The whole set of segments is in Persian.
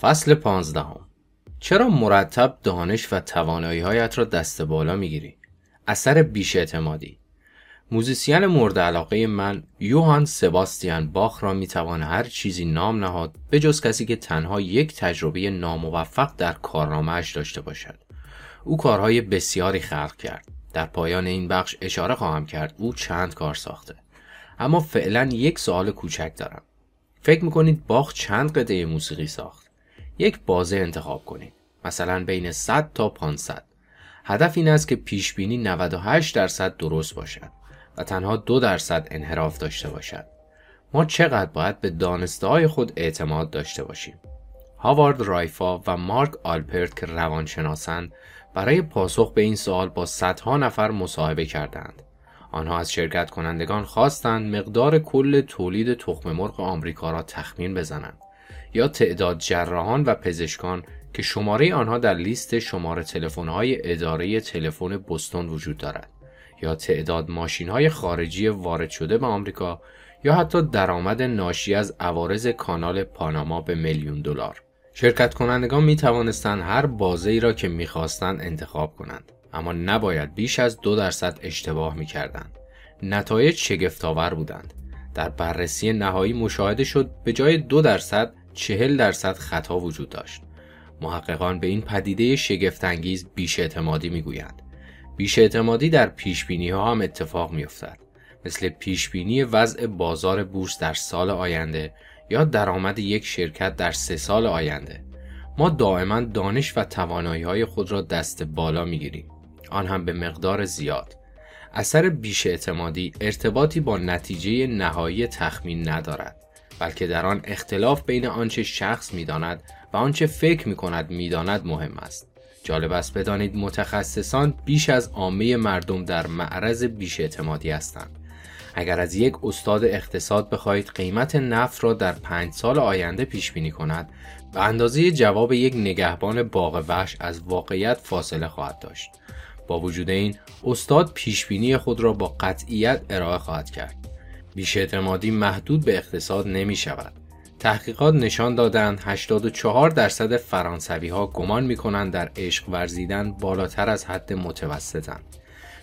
فصل پانزدهم. چرا مرتب دانش و توانایی هایت را دست بالا می‌گیری؟ اثر بیش اعتمادی. موزیسین مورد علاقه من یوهان سباستیان باخ را می‌توان هر چیزی نام نهاد به جز کسی که تنها یک تجربه ناموفق در کارنامهش داشته باشد. او کارهای بسیاری خلق کرد. در پایان این بخش اشاره خواهم کرد او چند کار ساخته. اما فعلا یک سوال کوچک دارم. فکر می‌کنید باخ چند قطعه موسیقی ساخت؟ یک بازه انتخاب کنید. مثلا بین 100 تا 500 هدف این است که پیش بینی 98 درصد درست باشد و تنها دو درصد انحراف داشته باشد. ما چقدر باید به دانسته های خود اعتماد داشته باشیم؟ هاوارد رایفا و مارک آلپرت که روانشناسند برای پاسخ به این سوال با صدها نفر مصاحبه کردند. آنها از شرکت کنندگان خواستند مقدار کل تولید تخم مرغ آمریکا را تخمین بزنند. یا تعداد جراحان و پزشکان که شماره آنها در لیست شماره تلفن‌های اداره تلفن بوستون وجود دارد یا تعداد ماشین‌های خارجی وارد شده به آمریکا یا حتی درآمد ناشی از عوارض کانال پاناما به میلیون دلار. شرکت کنندگان می توانستند هر بازه ای را که می‌خواستند انتخاب کنند اما نباید بیش از دو درصد اشتباه می کردند. نتایج شگفتآور بودند. در بررسی نهایی مشاهده شد به جای دو درصد چهل درصد خطا وجود داشت. محققان به این پدیده شگفتانگیز بیش اعتمادی می‌گویند. بیش اعتمادی در پیش بینی ها هم اتفاق می افتد. مثل پیش بینی وضع بازار بورس در سال آینده یا درآمد یک شرکت در سه سال آینده. ما دائما دانش و توانایی های خود را دست بالا می گیریم. آن هم به مقدار زیاد. اثر بیش اعتمادی ارتباطی با نتیجه نهایی تخمین ندارد. بلکه در آن اختلاف بین آنچه شخص می‌داند و آنچه فکر می کند می‌داند مهم است. جالب است بدانید متخصصان بیش از عامه مردم در معرض بیش اعتمادی هستند. اگر از یک استاد اقتصاد بخواهید قیمت نفت را در پنج سال آینده پیش بینی کند به اندازه جواب یک نگهبان باغ وحش از واقعیت فاصله خواهد داشت. با وجود این استاد پیش بینی خود را با قطعیت ارائه خواهد کرد. بیش اعتمادی محدود به اقتصاد نمی شود. تحقیقات نشان دادند 84 درصد فرانسوی ها گمان می کنند در عشق ورزیدن بالاتر از حد متوسطند.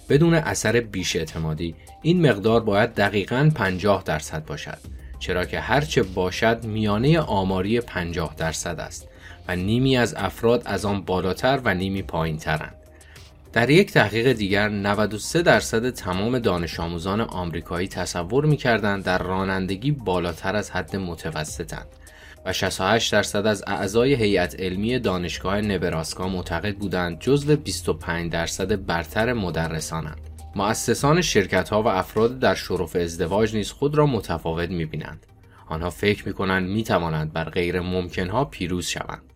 بدون اثر بیش اعتمادی این مقدار باید دقیقا 50 درصد باشد چرا که هرچه باشد میانه آماری 50 درصد است و نیمی از افراد از آن بالاتر و نیمی پایین ترند. در یک تحقیق دیگر 93 درصد تمام دانش آموزان آمریکایی تصور می‌کردند در رانندگی بالاتر از حد متوسطند و 68 درصد از اعضای هیئت علمی دانشگاه نبراسکا معتقد بودند جزو 25 درصد برتر مدرسانند. مؤسسان شرکت ها و افراد در شرف ازدواج نیز خود را متفاوت می بینند. آنها فکر می کنند می توانند بر غیر ممکن ها پیروز شوند.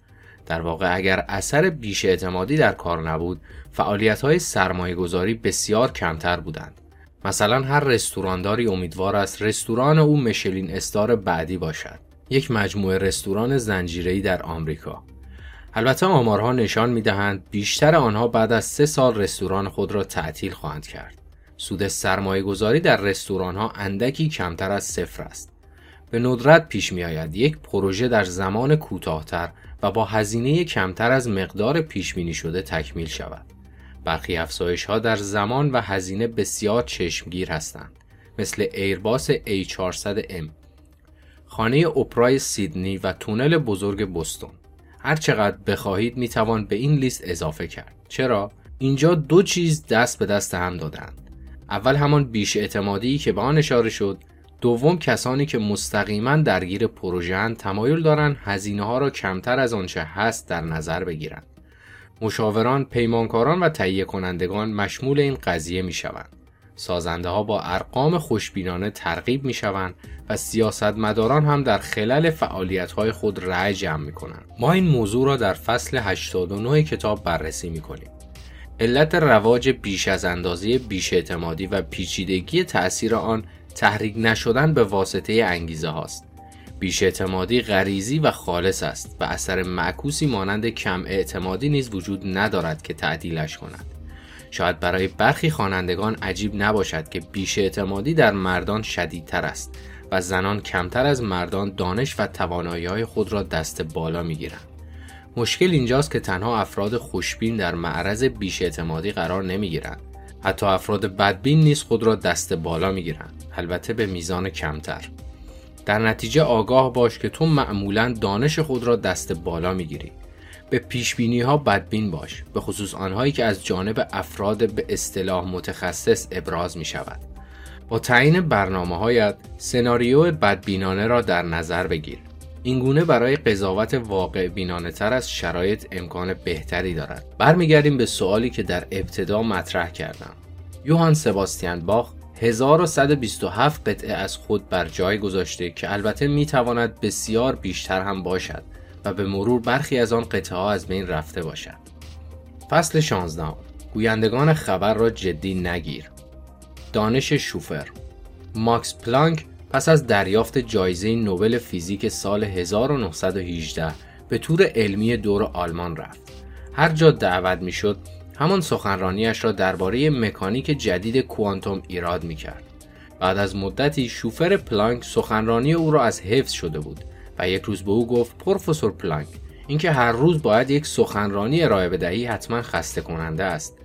در واقع اگر اثر بیش اعتمادی در کار نبود فعالیت های سرمایه گذاری بسیار کمتر بودند. مثلا هر رستورانداری امیدوار است رستوران او مشلین استار بعدی باشد. یک مجموعه رستوران زنجیره‌ای در آمریکا. البته آمارها نشان می‌دهند بیشتر آنها بعد از سه سال رستوران خود را تعطیل خواهند کرد. سود سرمایه گذاری در رستوران ها اندکی کمتر از صفر است. به ندرت پیش می آید یک پروژه در زمان کوتاهتر و با هزینه کمتر از مقدار پیش بینی شده تکمیل شود. برخی افزایش ها در زمان و هزینه بسیار چشمگیر هستند مثل ایرباس A400M خانه اپرای سیدنی و تونل بزرگ بوستون هر چقدر بخواهید می توان به این لیست اضافه کرد. چرا؟ اینجا دو چیز دست به دست هم دادند. اول همان بیش اعتمادی که به آن اشاره شد دوم کسانی که مستقیما درگیر پروژه تمایل دارند هزینه ها را کمتر از آنچه هست در نظر بگیرند مشاوران، پیمانکاران و تهیه کنندگان مشمول این قضیه می شوند. سازنده ها با ارقام خوشبینانه ترغیب می شوند و سیاستمداران هم در خلال فعالیت های خود رأی جمع می کنند. ما این موضوع را در فصل 89 کتاب بررسی می کنیم. علت رواج بیش از اندازه بیش اعتمادی و پیچیدگی تأثیر آن تحریک نشدن به واسطه انگیزه هاست. بیش اعتمادی غریزی و خالص است و اثر معکوسی مانند کم اعتمادی نیز وجود ندارد که تعدیلش کند. شاید برای برخی خوانندگان عجیب نباشد که بیش اعتمادی در مردان شدیدتر است و زنان کمتر از مردان دانش و توانایی های خود را دست بالا می گیرند. مشکل اینجاست که تنها افراد خوشبین در معرض بیش اعتمادی قرار نمی گیرند. حتی افراد بدبین نیز خود را دست بالا می گیرند. البته به میزان کمتر. در نتیجه آگاه باش که تو معمولا دانش خود را دست بالا می گیری. به پیش بینی ها بدبین باش به خصوص آنهایی که از جانب افراد به اصطلاح متخصص ابراز می شود. با تعیین برنامه هایت سناریو بدبینانه را در نظر بگیر. این گونه برای قضاوت واقع بینانه تر از شرایط امکان بهتری دارد. برمیگردیم به سوالی که در ابتدا مطرح کردم. یوهان سباستیان باخ 1127 قطعه از خود بر جای گذاشته که البته می تواند بسیار بیشتر هم باشد و به مرور برخی از آن قطعه ها از بین رفته باشد. فصل 16 گویندگان خبر را جدی نگیر. دانش شوفر ماکس پلانک پس از دریافت جایزه نوبل فیزیک سال 1918 به تور علمی دور آلمان رفت. هر جا دعوت می‌شد همان سخنرانیش را درباره مکانیک جدید کوانتوم ایراد می کرد. بعد از مدتی شوفر پلانک سخنرانی او را از حفظ شده بود و یک روز به او گفت پروفسور پلانک اینکه هر روز باید یک سخنرانی ارائه بدهی حتما خسته کننده است.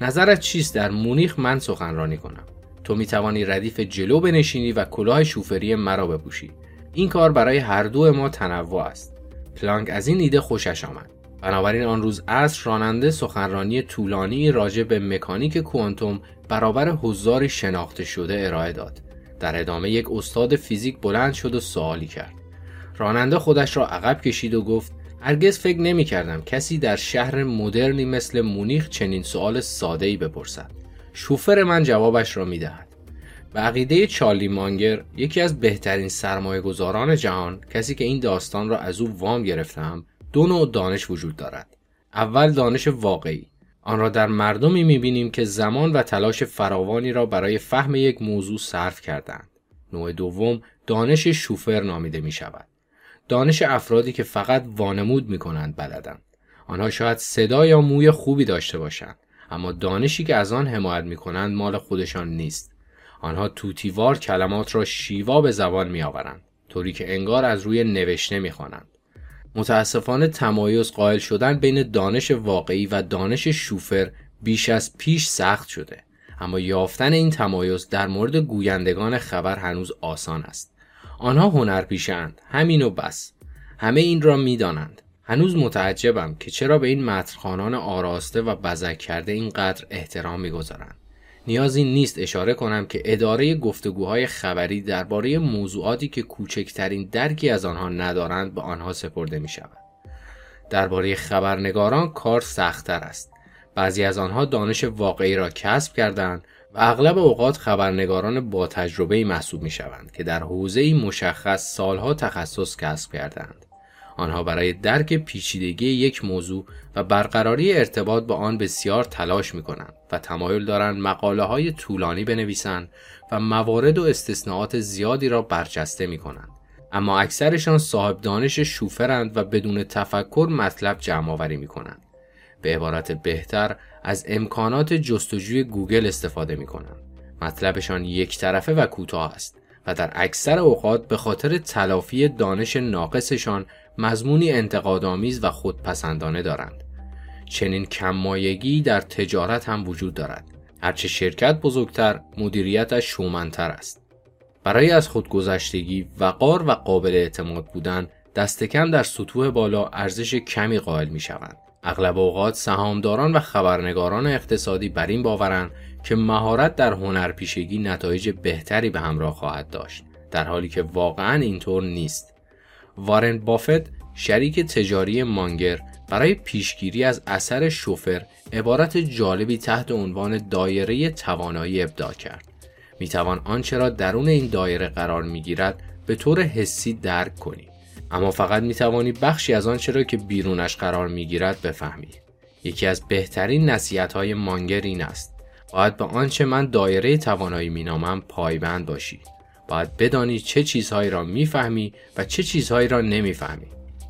نظرت چیست؟ در مونیخ من سخنرانی کنم. تو می توانی ردیف جلو بنشینی و کلاه شوفری مرا بپوشی. این کار برای هر دو ما تنوع است. پلانک از این ایده خوشش آمد. بنابراین آن روز عصر راننده سخنرانی طولانی راجع به مکانیک کوانتوم برابر حضاری شناخته شده ارائه داد در ادامه یک استاد فیزیک بلند شد و سوالی کرد راننده خودش را عقب کشید و گفت هرگز فکر نمی کردم کسی در شهر مدرنی مثل مونیخ چنین سوال ساده ای بپرسد. شوفر من جوابش را می دهد. به عقیده چارلی مانگر یکی از بهترین سرمایه گذاران جهان کسی که این داستان را از او وام گرفتم دو نوع دانش وجود دارد. اول دانش واقعی آن را در مردمی می بینیم که زمان و تلاش فراوانی را برای فهم یک موضوع صرف کردند. نوع دوم دانش شوفر نامیده می شود. دانش افرادی که فقط وانمود می کنند بلدند. آنها شاید صدا یا موی خوبی داشته باشند اما دانشی که از آن حمایت می کنند مال خودشان نیست. آنها توتیوار کلمات را شیوا به زبان می آورند طوری که انگار از روی نوشته می خوانند. متاسفانه تمایز قائل شدن بین دانش واقعی و دانش شوفر بیش از پیش سخت شده. اما یافتن این تمایز در مورد گویندگان خبر هنوز آسان است. آنها هنرپیشند همین و بس. همه این را می‌دانند. هنوز متعجبم که چرا به این مترخانان آراسته و بزک کرده اینقدر احترام می‌گذارند. نیازی نیست اشاره کنم که اداره گفتگوهای خبری درباره موضوعاتی که کوچکترین درکی از آنها ندارند به آنها سپرده می شود. درباره خبرنگاران کار سختتر است. بعضی از آنها دانش واقعی را کسب کردند و اغلب اوقات خبرنگاران با تجربه محسوب می شوند که در حوزه مشخص سالها تخصص کسب کردند. آنها برای درک پیچیدگی یک موضوع و برقراری ارتباط با آن بسیار تلاش می کنند و تمایل دارند مقاله های طولانی بنویسند و موارد و استثناءات زیادی را برجسته می کنند. اما اکثرشان صاحب دانش شوفرند و بدون تفکر مطلب جمع آوری می کنند. به عبارت بهتر از امکانات جستجوی گوگل استفاده می کنند. مطلبشان یک طرفه و کوتاه است و در اکثر اوقات به خاطر تلافی دانش ناقصشان مضمونی انتقادآمیز و خودپسندانه دارند. چنین کممایگی در تجارت هم وجود دارد. هرچه شرکت بزرگتر مدیریتش شومنتر است. برای از خودگذشتگی وقار و قابل اعتماد بودن دست کم در سطوح بالا ارزش کمی قائل می شوند. اغلب اوقات سهامداران و خبرنگاران اقتصادی بر این باورند که مهارت در هنرپیشگی نتایج بهتری به همراه خواهد داشت در حالی که واقعا اینطور نیست وارن بافت شریک تجاری مانگر برای پیشگیری از اثر شوفر عبارت جالبی تحت عنوان دایره توانایی ابداع کرد. می توان آنچه را درون این دایره قرار می گیرد به طور حسی درک کنی. اما فقط می توانی بخشی از آنچه را که بیرونش قرار می گیرد بفهمی. یکی از بهترین نصیحت های مانگر این است. باید به آنچه من دایره توانایی می نامم پایبند باشی. باید بدانی چه چیزهایی را می‌فهمی و چه چیزهایی را نمی‌فهمی.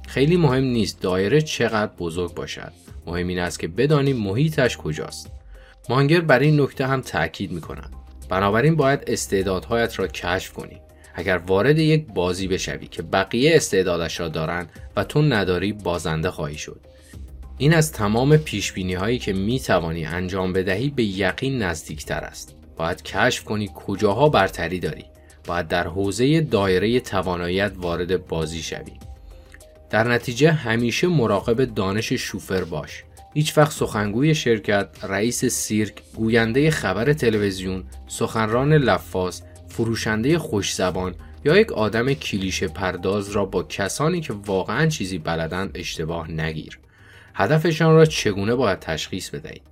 خیلی مهم نیست دایره چقدر بزرگ باشد. مهم این است که بدانی محیطش کجاست. مانگر بر این نکته هم تاکید می کند. بنابراین باید استعدادهایت را کشف کنی. اگر وارد یک بازی بشوی که بقیه استعدادش را دارند و تو نداری بازنده خواهی شد. این از تمام پیش بینی هایی که می توانی انجام بدهی به یقین نزدیکتر است. باید کشف کنی کجاها برتری داری. باید در حوزه دایره تواناییت وارد بازی شوی. در نتیجه همیشه مراقب دانش شوفر باش. هیچ وقت سخنگوی شرکت، رئیس سیرک، گوینده خبر تلویزیون، سخنران لفاظ، فروشنده خوش زبان یا یک آدم کلیشه پرداز را با کسانی که واقعا چیزی بلدند اشتباه نگیر. هدفشان را چگونه باید تشخیص بدهید؟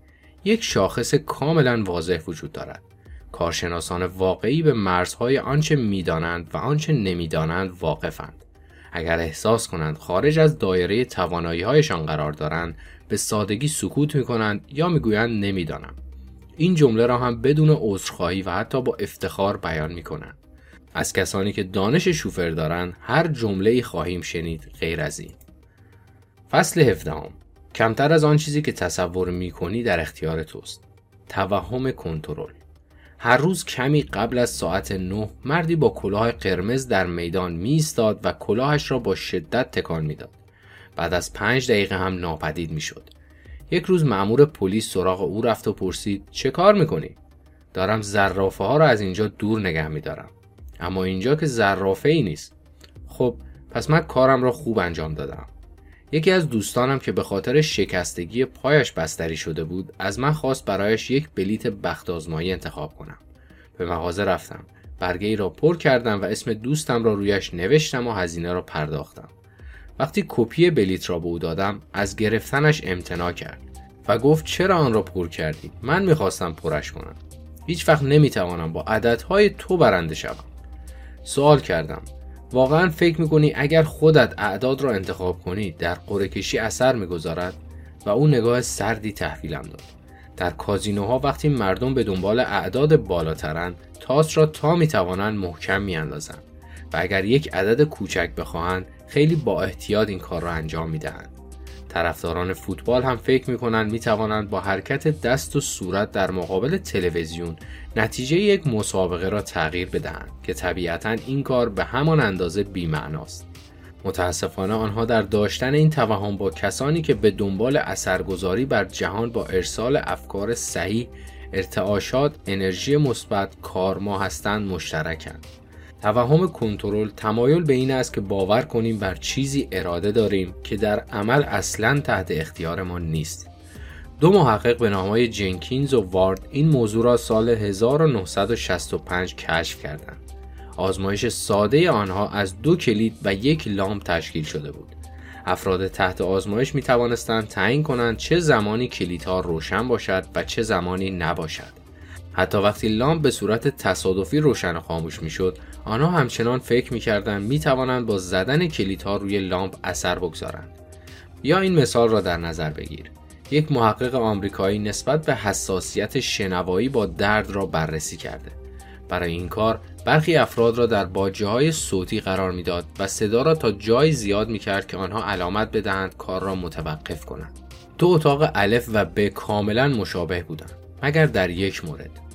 یک شاخص کاملا واضح وجود دارد. کارشناسان واقعی به مرزهای آنچه می‌دانند و آنچه نمی‌دانند واقفند. اگر احساس کنند خارج از دایره توانایی هایشان قرار دارند به سادگی سکوت می کنند یا می‌گویند نمی‌دانم. این جمله را هم بدون عذرخواهی و حتی با افتخار بیان می کنند. از کسانی که دانش شوفر دارند هر جمله ای خواهیم شنید غیر از این. فصل هفدهم کمتر از آن چیزی که تصور می کنی در اختیار توست. توهم کنترل هر روز کمی قبل از ساعت نه مردی با کلاه قرمز در میدان می و کلاهش را با شدت تکان می‌داد. بعد از پنج دقیقه هم ناپدید می شد. یک روز مأمور پلیس سراغ او رفت و پرسید چه کار می‌کنی؟ دارم زرافه ها را از اینجا دور نگه میدارم. اما اینجا که زرافه ای نیست. خب پس من کارم را خوب انجام دادم. یکی از دوستانم که به خاطر شکستگی پایش بستری شده بود از من خواست برایش یک بلیت بخت آزمایی انتخاب کنم. به مغازه رفتم. برگه ای را پر کردم و اسم دوستم را رویش نوشتم و هزینه را پرداختم. وقتی کپی بلیت را به او دادم از گرفتنش امتناع کرد و گفت چرا آن را پر کردی؟ من می‌خواستم پرش کنم. هیچ وقت نمی‌توانم با عددهای تو برنده شوم. سوال کردم. واقعا فکر می‌کنی اگر خودت اعداد را انتخاب کنی در قرعه کشی اثر می‌گذارد؟ و او نگاه سردی تحویلم داد. در کازینوها وقتی مردم به دنبال اعداد بالاترند تاس را تا می‌توانند محکم میاندازند و اگر یک عدد کوچک بخواهند خیلی با احتیاط این کار را انجام می‌دهند طرفداران فوتبال هم فکر می کنند می توانند با حرکت دست و صورت در مقابل تلویزیون نتیجه یک مسابقه را تغییر بدهند که طبیعتا این کار به همان اندازه بیمعناست. متاسفانه آنها در داشتن این توهم با کسانی که به دنبال اثرگذاری بر جهان با ارسال افکار صحیح، ارتعاشات، انرژی مثبت، کارما هستند مشترکند. توهم کنترل تمایل به این است که باور کنیم بر چیزی اراده داریم که در عمل اصلا تحت اختیار ما نیست. دو محقق به نامهای جنکینز و وارد این موضوع را سال 1965 کشف کردند. آزمایش ساده آنها از دو کلید و یک لامپ تشکیل شده بود. افراد تحت آزمایش می توانستند تعیین کنند چه زمانی کلیدها روشن باشد و چه زمانی نباشد. حتی وقتی لامپ به صورت تصادفی روشن و خاموش می‌شد آنها همچنان فکر می‌کردند می‌توانند با زدن کلیدها روی لامپ اثر بگذارند. یا این مثال را در نظر بگیر. یک محقق آمریکایی نسبت به حساسیت شنوایی با درد را بررسی کرده. برای این کار برخی افراد را در باجه های صوتی قرار می‌داد و صدا را تا جای زیاد می کرد که آنها علامت بدهند کار را متوقف کنند. دو اتاق الف و ب کاملا مشابه بودند مگر در یک مورد؟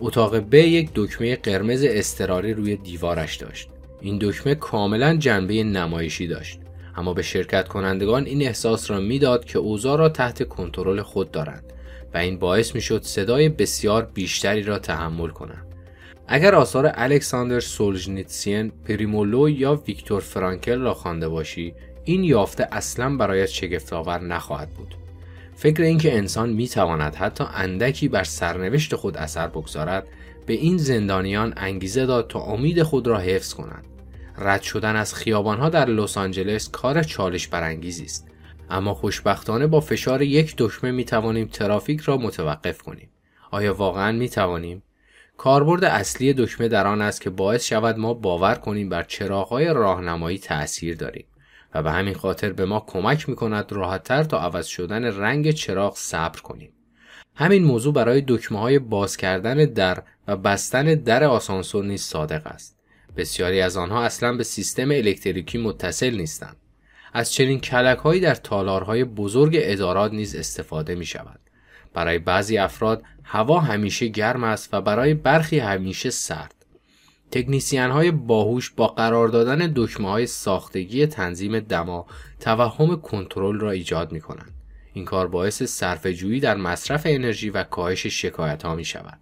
اتاق ب یک دکمه قرمز استراری روی دیوارش داشت. این دکمه کاملا جنبه نمایشی داشت. اما به شرکت کنندگان این احساس را می‌داد که اوضاع را تحت کنترل خود دارند و این باعث می‌شد صدای بسیار بیشتری را تحمل کنند. اگر آثار الکساندر سولژنیتسین، پریمولو یا ویکتور فرانکل را خوانده باشی، این یافته اصلا برایت شگفتآور نخواهد بود. فکر اینکه انسان می‌تواند حتی اندکی بر سرنوشت خود اثر بگذارد به این زندانیان انگیزه داد تا امید خود را حفظ کنند. رد شدن از خیابانها در لس آنجلس کار چالش برانگیزی است. اما خوشبختانه با فشار یک دکمه می توانیم ترافیک را متوقف کنیم. آیا واقعا می توانیم کاربرد اصلی دکمه در آن است که باعث شود ما باور کنیم بر چراغهای راهنمایی تأثیر داریم. و به همین خاطر به ما کمک می کند راحتتر تا عوض شدن رنگ چراغ صبر کنیم. همین موضوع برای دکمه های باز کردن در و بستن در آسانسور نیز صادق است. بسیاری از آنها اصلا به سیستم الکتریکی متصل نیستند. از چنین کلک هایی در تالارهای بزرگ ادارات نیز استفاده می شود. برای بعضی افراد هوا همیشه گرم است و برای برخی همیشه سرد. تکنیسیان های باهوش با قرار دادن دکمه های ساختگی تنظیم دما توهم کنترل را ایجاد می کنند. این کار باعث صرفه‌جویی در مصرف انرژی و کاهش شکایت ها می شود.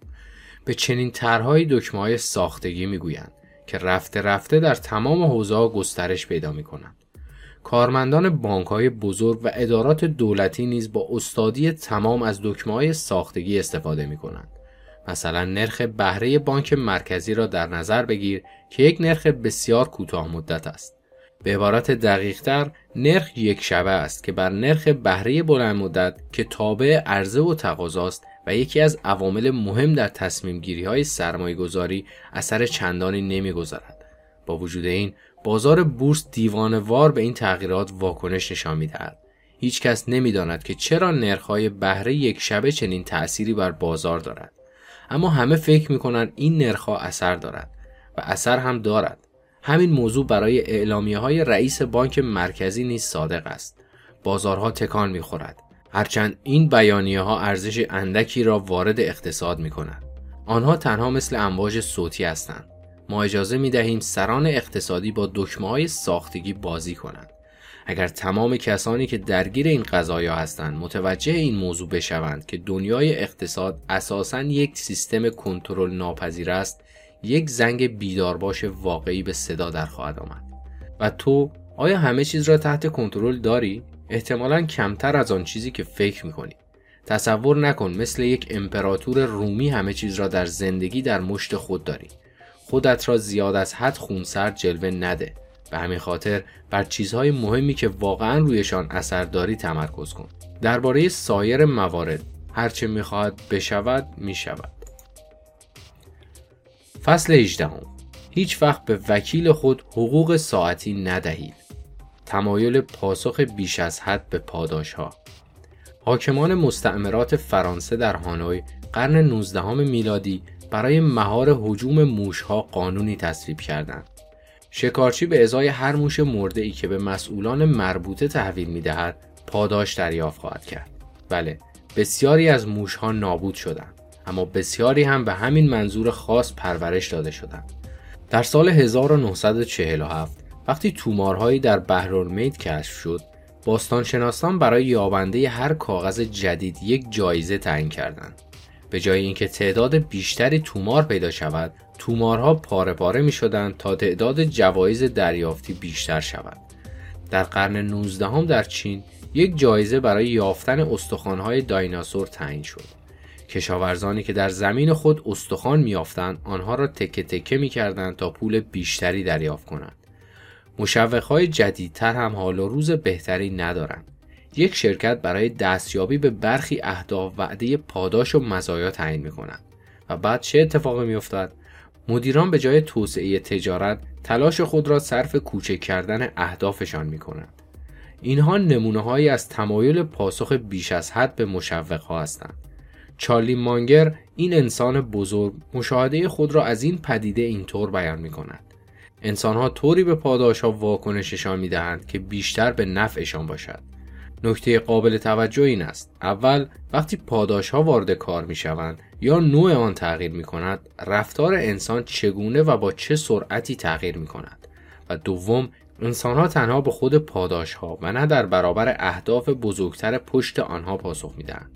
به چنین طرحهای دکمه های ساختگی می گویند که رفته رفته در تمام حوزه گسترش پیدا می کنند. کارمندان بانک های بزرگ و ادارات دولتی نیز با استادی تمام از دکمه های ساختگی استفاده می کنند. مثلا نرخ بهره بانک مرکزی را در نظر بگیر که یک نرخ بسیار کوتاه مدت است. به عبارت دقیقتر نرخ یک شبه است که بر نرخ بهره بلند مدت که تابع عرضه و تقاضاست و یکی از عوامل مهم در تصمیم گیری های سرمایه گذاری اثر چندانی نمی گذارد. با وجود این بازار بورس دیوانوار به این تغییرات واکنش نشان می دهد. هیچ کس نمی داند که چرا های بهره یک شبه چنین تأثیری بر بازار دارد. اما همه فکر می کنند این نرخها اثر دارد و اثر هم دارد. همین موضوع برای اعلامیه های رئیس بانک مرکزی نیز صادق است. بازارها تکان می خورد. هرچند این بیانیه ها ارزش اندکی را وارد اقتصاد می کنند. آنها تنها مثل امواج صوتی هستند. ما اجازه می دهیم سران اقتصادی با دکمه های ساختگی بازی کنند. اگر تمام کسانی که درگیر این قضایا هستند متوجه این موضوع بشوند که دنیای اقتصاد اساساً یک سیستم کنترل ناپذیر است یک زنگ بیدارباش واقعی به صدا در خواهد آمد. و تو آیا همه چیز را تحت کنترل داری؟ احتمالا کمتر از آن چیزی که فکر می‌کنی. تصور نکن مثل یک امپراتور رومی همه چیز را در زندگی در مشت خود داری. خودت را زیاد از حد خونسرد جلوه نده. به همین خاطر بر چیزهای مهمی که واقعا رویشان اثر داری تمرکز کن. درباره سایر موارد هرچه می‌خواهد بشود می‌شود. فصل 18 هیچ وقت به وکیل خود حقوق ساعتی ندهید. تمایل پاسخ بیش از حد به پاداش ها حاکمان مستعمرات فرانسه در هانوی قرن 19 میلادی برای مهار حجوم موشها قانونی تصویب کردند. شکارچی به ازای هر موش مرده ای که به مسئولان مربوطه تحویل می دهد پاداش دریافت خواهد کرد. بله، بسیاری از موشها نابود شدند. اما بسیاری هم به همین منظور خاص پرورش داده شدند. در سال 1947 وقتی تومارهایی در بحرالمید کشف شد، باستانشناسان برای یابنده هر کاغذ جدید یک جایزه تعیین کردند. به جای اینکه تعداد بیشتری تومار پیدا شود، تومارها پاره پاره می شدند تا تعداد جوایز دریافتی بیشتر شود. در قرن 19 در چین یک جایزه برای یافتن استخوان‌های دایناسور تعیین شد. کشاورزانی که در زمین خود استخوان میافتند آنها را تکه تکه می‌کردند تا پول بیشتری دریافت کنند مشوقهای جدیدتر هم حال و روز بهتری ندارند یک شرکت برای دستیابی به برخی اهداف وعده پاداش و مزایا تعیین می کنند و بعد چه اتفاقی می افتد؟ مدیران به جای توسعه تجارت تلاش خود را صرف کوچک کردن اهدافشان می کنند. اینها نمونه هایی از تمایل پاسخ بیش از حد به مشوق ها هستند. چارلی مانگر این انسان بزرگ مشاهده خود را از این پدیده اینطور بیان می کند. انسان ها طوری به پاداش ها واکنششان می دهند که بیشتر به نفعشان باشد. نکته قابل توجه این است اول وقتی پاداش ها وارد کار می شوند یا نوع آن تغییر می کند رفتار انسان چگونه و با چه سرعتی تغییر می کند و دوم انسان ها تنها به خود پاداش ها و نه در برابر اهداف بزرگتر پشت آنها پاسخ می دهند.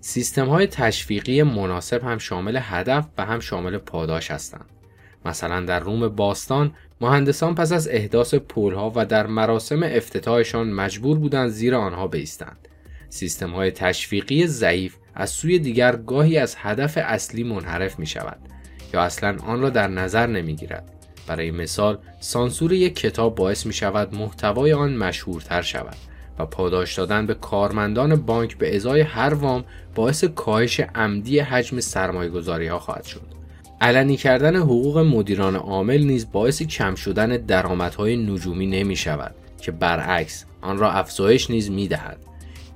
سیستم های تشویقی مناسب هم شامل هدف و هم شامل پاداش هستند. مثلا در روم باستان مهندسان پس از احداث پلها و در مراسم افتتاحشان مجبور بودند زیر آنها بیستند. سیستم های تشویقی ضعیف از سوی دیگر گاهی از هدف اصلی منحرف می شود یا اصلا آن را در نظر نمی گیرد. برای مثال سانسور یک کتاب باعث می شود محتوای آن مشهورتر شود و پاداش دادن به کارمندان بانک به ازای هر وام باعث کاهش عمدی حجم سرمایه گذاری ها خواهد شد. علنی کردن حقوق مدیران عامل نیز باعث کم شدن درآمدهای نجومی نمی شود که برعکس آن را افزایش نیز می دهد.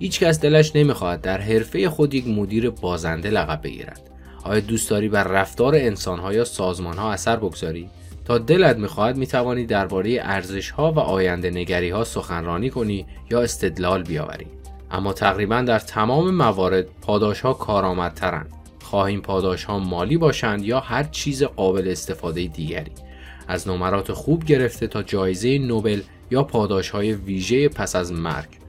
هیچ کس دلش نمی‌خواهد در حرفه خود یک مدیر بازنده لقب بگیرد. آیا دوست داری بر رفتار انسانها یا سازمانها اثر بگذاری؟ تا دلت می‌خواهد می‌توانی درباره ارزش ها و آینده نگری ها سخنرانی کنی یا استدلال بیاوری اما تقریبا در تمام موارد پاداش ها کارآمدترند خواهیم پاداش ها مالی باشند یا هر چیز قابل استفاده دیگری از نمرات خوب گرفته تا جایزه نوبل یا پاداش های ویژه پس از مرگ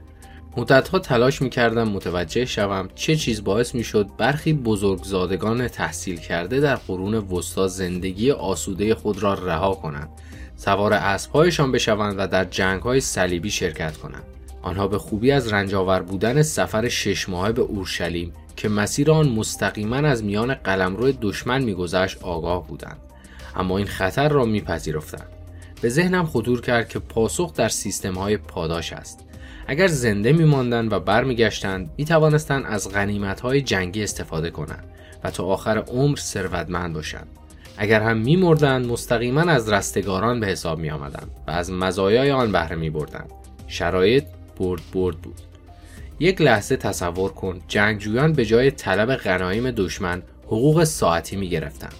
مدتها تلاش می‌کردم متوجه شوم چه چیز باعث می‌شد برخی بزرگزادگان تحصیل کرده در قرون وسطا زندگی آسوده خود را رها کنند سوار اسبهایشان بشوند و در جنگ های صلیبی شرکت کنند. آنها به خوبی از رنجاور بودن سفر شش ماهه به اورشلیم که مسیر آن مستقیما از میان قلمرو دشمن میگذشت آگاه بودند. اما این خطر را میپذیرفتند. به ذهنم خطور کرد که پاسخ در سیستم های پاداش است. اگر زنده میماندند و برمیگشتند می‌توانستند از غنیمت های جنگی استفاده کنند و تا آخر عمر ثروتمند باشند اگر هم میمردند مستقیما از رستگاران به حساب می آمدند و از مزایای آن بهره می بردند. شرایط برد برد بود. یک لحظه تصور کن جنگجویان به جای طلب غنایم دشمن حقوق ساعتی می گرفتند.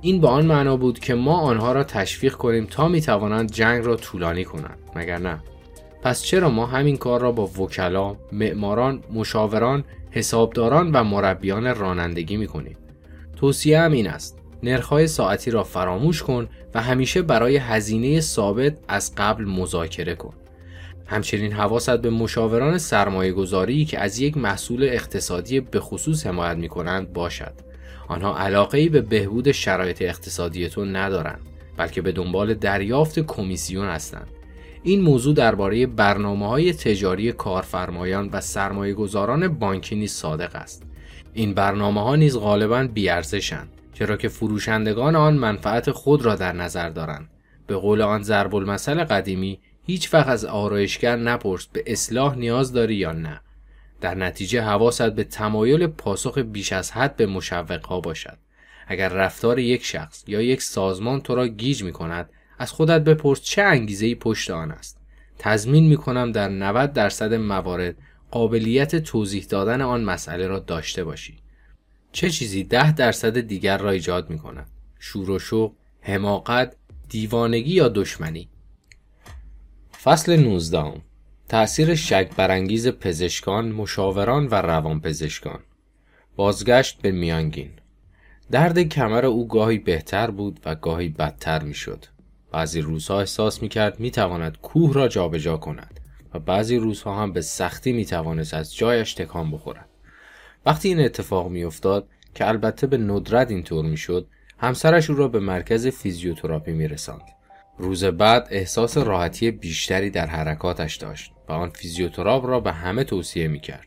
این به آن معنا بود که ما آنها را تشویق کنیم تا می توانند جنگ را طولانی کنند مگر نه پس چرا ما همین کار را با وکلا، معماران، مشاوران، حسابداران و مربیان رانندگی می کنیم؟ توصیه هم این است نرخهای ساعتی را فراموش کن و همیشه برای هزینه ثابت از قبل مذاکره کن. همچنین حواست به مشاوران سرمایه گذاری که از یک محصول اقتصادی به خصوص حمایت می کنند باشد. آنها علاقه به بهبود شرایط اقتصادی تو ندارند بلکه به دنبال دریافت کمیسیون هستند. این موضوع درباره برنامه های تجاری کارفرمایان و سرمایه گذاران بانکی نیز صادق است. این برنامه ها نیز غالبا بیارزشند چرا که فروشندگان آن منفعت خود را در نظر دارند. به قول آن ضرب المثل قدیمی هیچ وقت از آرایشگر نپرس به اصلاح نیاز داری یا نه. در نتیجه حواست به تمایل پاسخ بیش از حد به مشوقها باشد. اگر رفتار یک شخص یا یک سازمان تو را گیج می کند از خودت بپرس چه انگیزه پشت آن است. تضمین می کنم در 90 درصد موارد قابلیت توضیح دادن آن مسئله را داشته باشی. چه چیزی ده درصد دیگر را ایجاد می کند؟ شور و شوق، حماقت، دیوانگی یا دشمنی؟ فصل 19 تأثیر شک برانگیز پزشکان، مشاوران و روانپزشکان بازگشت به میانگین درد کمر او گاهی بهتر بود و گاهی بدتر می‌شد. بعضی روزها احساس می کرد می تواند کوه را جابجا کند و بعضی روزها هم به سختی می توانست از جایش تکان بخورد. وقتی این اتفاق میافتاد که البته به ندرت اینطور می‌شد همسرش او را به مرکز فیزیوتراپی میرساند روز بعد احساس راحتی بیشتری در حرکاتش داشت و آن فیزیوتراپ را به همه توصیه می‌کرد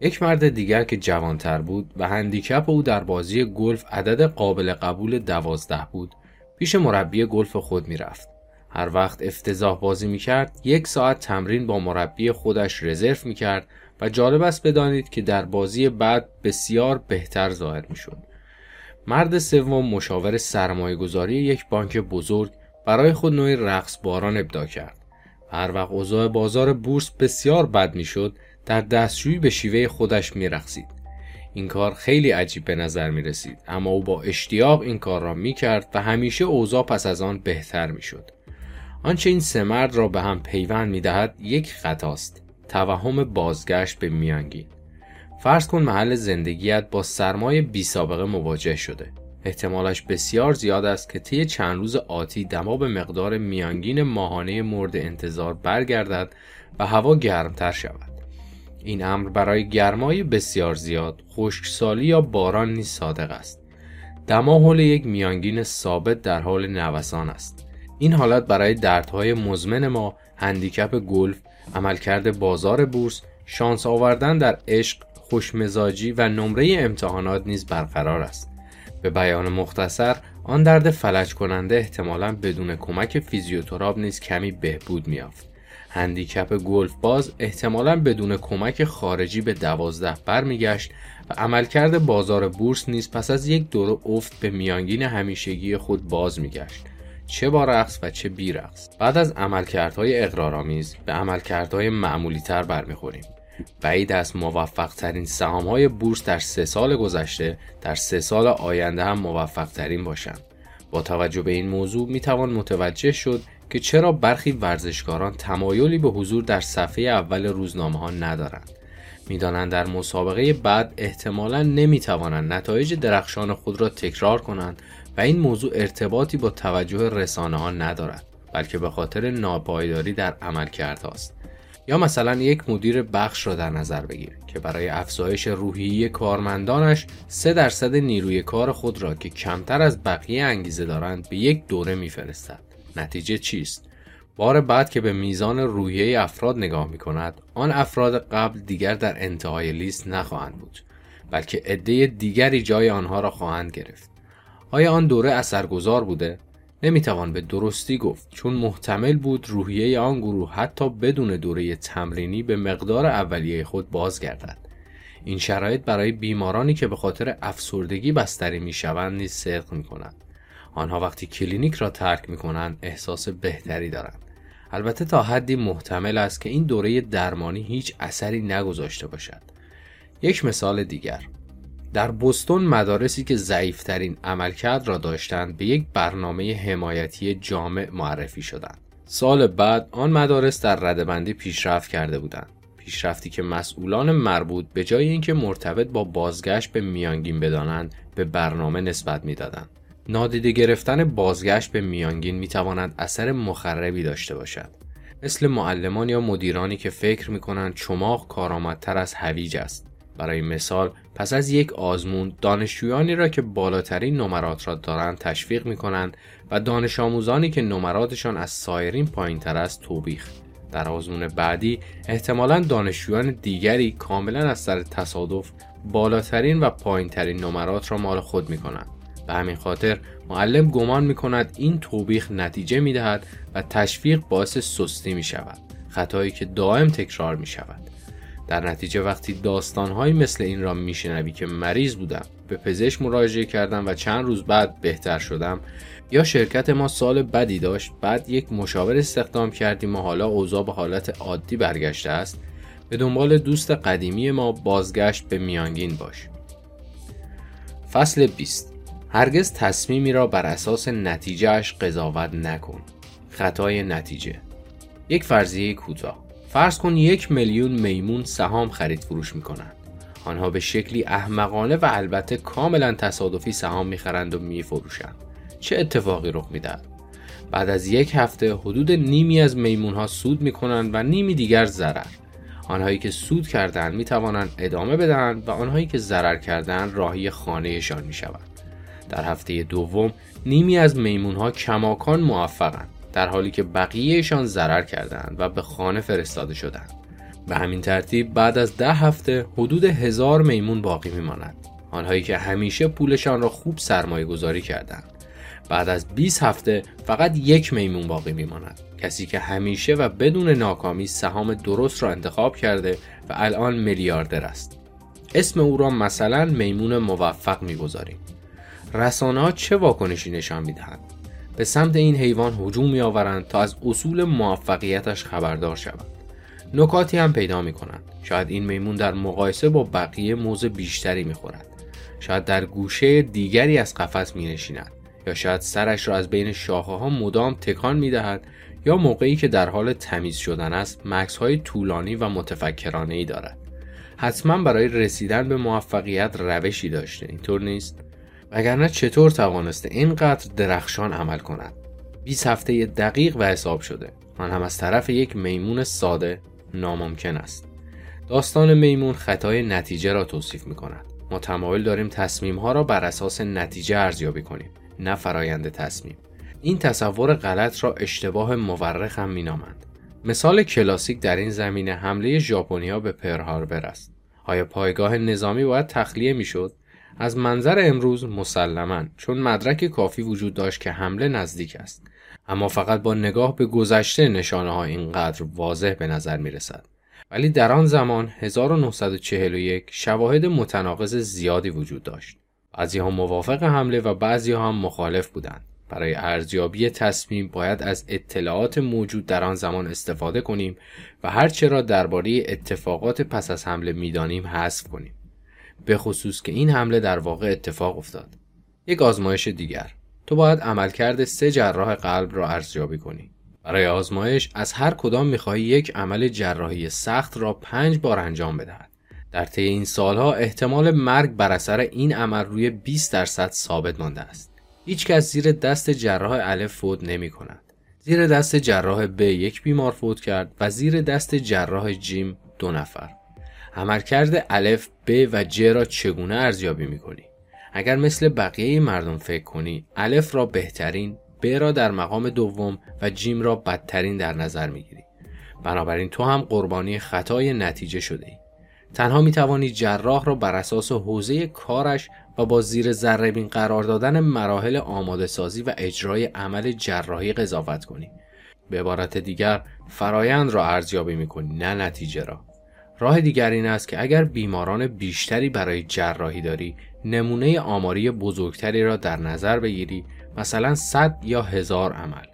یک مرد دیگر که جوانتر بود و handicap او در بازی گلف عدد قابل قبول دوازده بود پیش مربی گلف خود می‌رفت هر وقت افتضاح بازی می‌کرد یک ساعت تمرین با مربی خودش رزرو می‌کرد و جالب است بدانید که در بازی بعد بسیار بهتر ظاهر می شد. مرد سوم مشاور سرمایه گذاری یک بانک بزرگ برای خود نوعی رقص باران ابدا کرد. هر وقت اوضاع بازار بورس بسیار بد می‌شد در دستشویی به شیوه خودش رخصید. این کار خیلی عجیب به نظر می رسید اما او با اشتیاق این کار را می کرد و همیشه اوضاع پس از آن بهتر می شد. آنچه این سه مرد را به هم پیوند می دهد یک خطاست توهم بازگشت به میانگین. فرض کن محل زندگیت با سرمایه بی سابقه مواجه شده. احتمالش بسیار زیاد است که طی چند روز آتی دما به مقدار میانگین ماهانه مورد انتظار برگردد و هوا گرمتر شود. این امر برای گرمای بسیار زیاد خشکسالی یا باران نیز صادق است. دما حول یک میانگین ثابت در حال نوسان است. این حالت برای دردهای مزمن ما handicap گلف عملکرد بازار بورس شانس آوردن در عشق خوشمزاجی و نمره امتحانات نیز برقرار است. به بیان مختصر آن درد فلج کننده احتمالا بدون کمک فیزیوتراپ نیز کمی بهبود میافت handicap گلف باز احتمالا بدون کمک خارجی به دوازده برمیگشت و عملکرد بازار بورس نیز پس از یک دور افت به میانگین همیشگی خود باز میگشت. چه با رقص و چه بی رقص. بعد از عملکردهای اقرارآمیز به عملکردهای معمولی تر برمیخوریم. بعید است موفق ترین سهام های بورس در سه سال گذشته در سه سال آینده هم موفق ترین باشند. با توجه به این موضوع می توان متوجه شد که چرا برخی ورزشکاران تمایلی به حضور در صفحه اول روزنامه ها ندارند. می‌دانند در مسابقه بعد احتمالا نمی‌توانند نتایج درخشان خود را تکرار کنند و این موضوع ارتباطی با توجه رسانه ها ندارد بلکه به خاطر ناپایداری در عمل است یا مثلا یک مدیر بخش را در نظر بگیر که برای افزایش روحیه کارمندانش 3 درصد نیروی کار خود را که کمتر از بقیه انگیزه دارند به یک دوره میفرستد. نتیجه چیست؟ بار بعد که به میزان روحیه افراد نگاه می کند آن افراد قبل دیگر در انتهای لیست نخواهند بود بلکه عده دیگری جای آنها را خواهند گرفت. آیا آن دوره اثرگذار بوده؟ نمی‌توان به درستی گفت چون محتمل بود روحیه آن گروه حتی بدون دوره تمرینی به مقدار اولیه خود بازگردد. این شرایط برای بیمارانی که به خاطر افسردگی بستری می‌شوند نیز صدق می کند. آنها وقتی کلینیک را ترک می کنند احساس بهتری دارند. البته تا حدی محتمل است که این دوره درمانی هیچ اثری نگذاشته باشد. یک مثال دیگر در بستون مدارسی که ضعیفترین عملکرد را داشتند به یک برنامه حمایتی جامع معرفی شدند. سال بعد آن مدارس در ردبندی پیشرفت کرده بودند. پیشرفتی که مسئولان مربوط به جای اینکه مرتبط با بازگشت به میانگین بدانند به برنامه نسبت می‌دادند. نادیده گرفتن بازگشت به میانگین می‌تواند اثر مخربی داشته باشد. مثل معلمان یا مدیرانی که فکر می کنند چماق کارآمدتر از هویج است. برای مثال پس از یک آزمون دانشجویانی را که بالاترین نمرات را دارند تشویق می کنند و دانش آموزانی که نمراتشان از سایرین پایین تر است توبیخ در آزمون بعدی احتمالا دانشجویان دیگری کاملا از سر تصادف بالاترین و پایینترین نمرات را مال خود می کنند. به همین خاطر معلم گمان می کند این توبیخ نتیجه می دهد و تشویق باعث سستی می شود خطایی که دائم تکرار می شود در نتیجه وقتی داستانهایی مثل این را میشنوی که مریض بودم به پزشک مراجعه کردم و چند روز بعد بهتر شدم یا شرکت ما سال بدی داشت بعد یک مشاور استخدام کردیم و حالا اوضاع به حالت عادی برگشته است به دنبال دوست قدیمی ما بازگشت به میانگین باش. فصل 20 هرگز تصمیمی را بر اساس نتیجهش قضاوت نکن. خطای نتیجه. یک فرضیه کوتاه. فرض کن یک میلیون میمون سهام خرید فروش می‌کنند. آنها به شکلی احمقانه و البته کاملا تصادفی سهام می‌خرند و میفروشند. چه اتفاقی رخ می‌دهد؟ بعد از یک هفته حدود نیمی از میمون ها سود می‌کنند و نیمی دیگر ضرر. آنهایی که سود کردند می توانند ادامه بدهند و آنهایی که ضرر کردند راهی خانهشان می شود. در هفته دوم نیمی از میمون ها کماکان موفقند در حالی که بقیهشان ضرر کردند و به خانه فرستاده شدند. به همین ترتیب بعد از ده هفته حدود هزار میمون باقی میماند. آنهایی که همیشه پولشان را خوب سرمایه گذاری کردند. بعد از 20 هفته فقط یک میمون باقی میماند. کسی که همیشه و بدون ناکامی سهام درست را انتخاب کرده و الان میلیاردر است. اسم او را مثلا میمون موفق می‌گذاریم. رسانه ها چه واکنشی نشان می‌دهند؟ به سمت این حیوان هجوم میآورند تا از اصول موفقیتش خبردار شوند. نکاتی هم پیدا می کنند شاید این میمون در مقایسه با بقیه موز بیشتری می خورد. شاید در گوشه دیگری از قفس می نشیند یا شاید سرش را از بین شاخه ها مدام تکان می دهد یا موقعی که در حال تمیز شدن است مکس های طولانی و متفکرانه ای دارد. حتما برای رسیدن به موفقیت روشی داشته. اینطور نیست؟ وگرنه چطور توانسته اینقدر درخشان عمل کند؟ 20 هفته دقیق و حساب شده. آن هم از طرف یک میمون ساده ناممکن است. داستان میمون خطای نتیجه را توصیف می کند ما تمایل داریم تصمیم ها را بر اساس نتیجه ارزیابی کنیم نه فرایند تصمیم. این تصور غلط را اشتباه مورخ هم مینامند. مثال کلاسیک در این زمینه حمله ژاپنیا به پرهاربر است. آیا پایگاه نظامی باید تخلیه می‌شد؟ از منظر امروز مسلما چون مدرک کافی وجود داشت که حمله نزدیک است اما فقط با نگاه به گذشته نشانه ها اینقدر واضح به نظر می رسد. ولی در آن زمان 1941 شواهد متناقض زیادی وجود داشت. بعضی ها موافق حمله و بعضی ها هم مخالف بودند. برای ارزیابی تصمیم باید از اطلاعات موجود در آن زمان استفاده کنیم و هرچه را درباره اتفاقات پس از حمله می‌دانیم حذف کنیم. به خصوص که این حمله در واقع اتفاق افتاد. یک آزمایش دیگر تو باید عملکرد سه جراح قلب را ارزیابی کنی. برای آزمایش از هر کدام می‌خواهی یک عمل جراحی سخت را پنج بار انجام بدهد. در طی این سالها احتمال مرگ بر اثر این عمل روی 20 درصد ثابت مانده است. هیچ کس زیر دست جراح الف فوت نمی کند. زیر دست جراح ب یک بیمار فوت کرد و زیر دست جراح جیم دو نفر. عملکرد الف ب و ج را چگونه ارزیابی می کنی؟ اگر مثل بقیه مردم فکر کنی الف را بهترین ب را در مقام دوم و جیم را بدترین در نظر می گیری. بنابراین تو هم قربانی خطای نتیجه شده ای. تنها می توانی جراح را بر اساس حوزه کارش و با زیر ذره قرار دادن مراحل آماده سازی و اجرای عمل جراحی قضاوت کنی. به عبارت دیگر فرایند را ارزیابی می کنی نه نتیجه را. راه دیگر این است که اگر بیماران بیشتری برای جراحی داری نمونه آماری بزرگتری را در نظر بگیری مثلا 100 یا هزار عمل.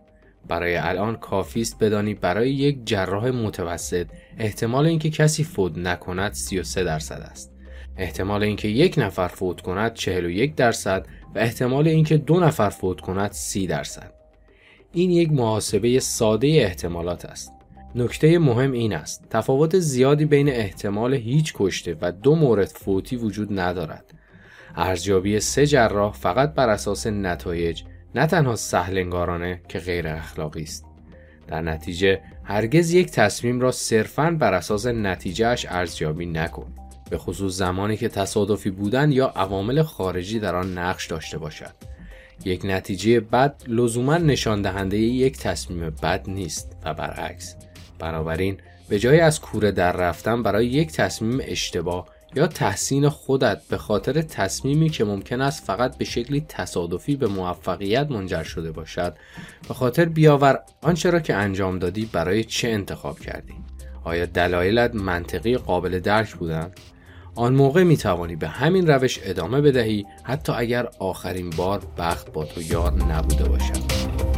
برای الان کافی است بدانی برای یک جراح متوسط احتمال اینکه کسی فوت نکند 33 درصد است. احتمال اینکه یک نفر فوت کند 41 درصد و احتمال اینکه دو نفر فوت کند 30 درصد. این یک محاسبه ساده احتمالات است. نکته مهم این است. تفاوت زیادی بین احتمال هیچ کشته و دو مورد فوتی وجود ندارد. ارزیابی سه جراح فقط بر اساس نتایج نه تنها سهلنگارانه که غیر اخلاقی است. در نتیجه هرگز یک تصمیم را صرفاً بر اساس نتیجهش ارزیابی نکن. به خصوص زمانی که تصادفی بودن یا عوامل خارجی در آن نقش داشته باشد. یک نتیجه بد لزوما نشان دهنده یک تصمیم بد نیست و برعکس. بنابراین به جای از کوره در رفتن برای یک تصمیم اشتباه یا تحسین خودت به خاطر تصمیمی که ممکن است فقط به شکلی تصادفی به موفقیت منجر شده باشد به خاطر بیاور آنچه را که انجام دادی برای چه انتخاب کردی؟ آیا دلایلت منطقی قابل درک بودند آن موقع می توانی به همین روش ادامه بدهی حتی اگر آخرین بار بخت با تو یار نبوده باشد.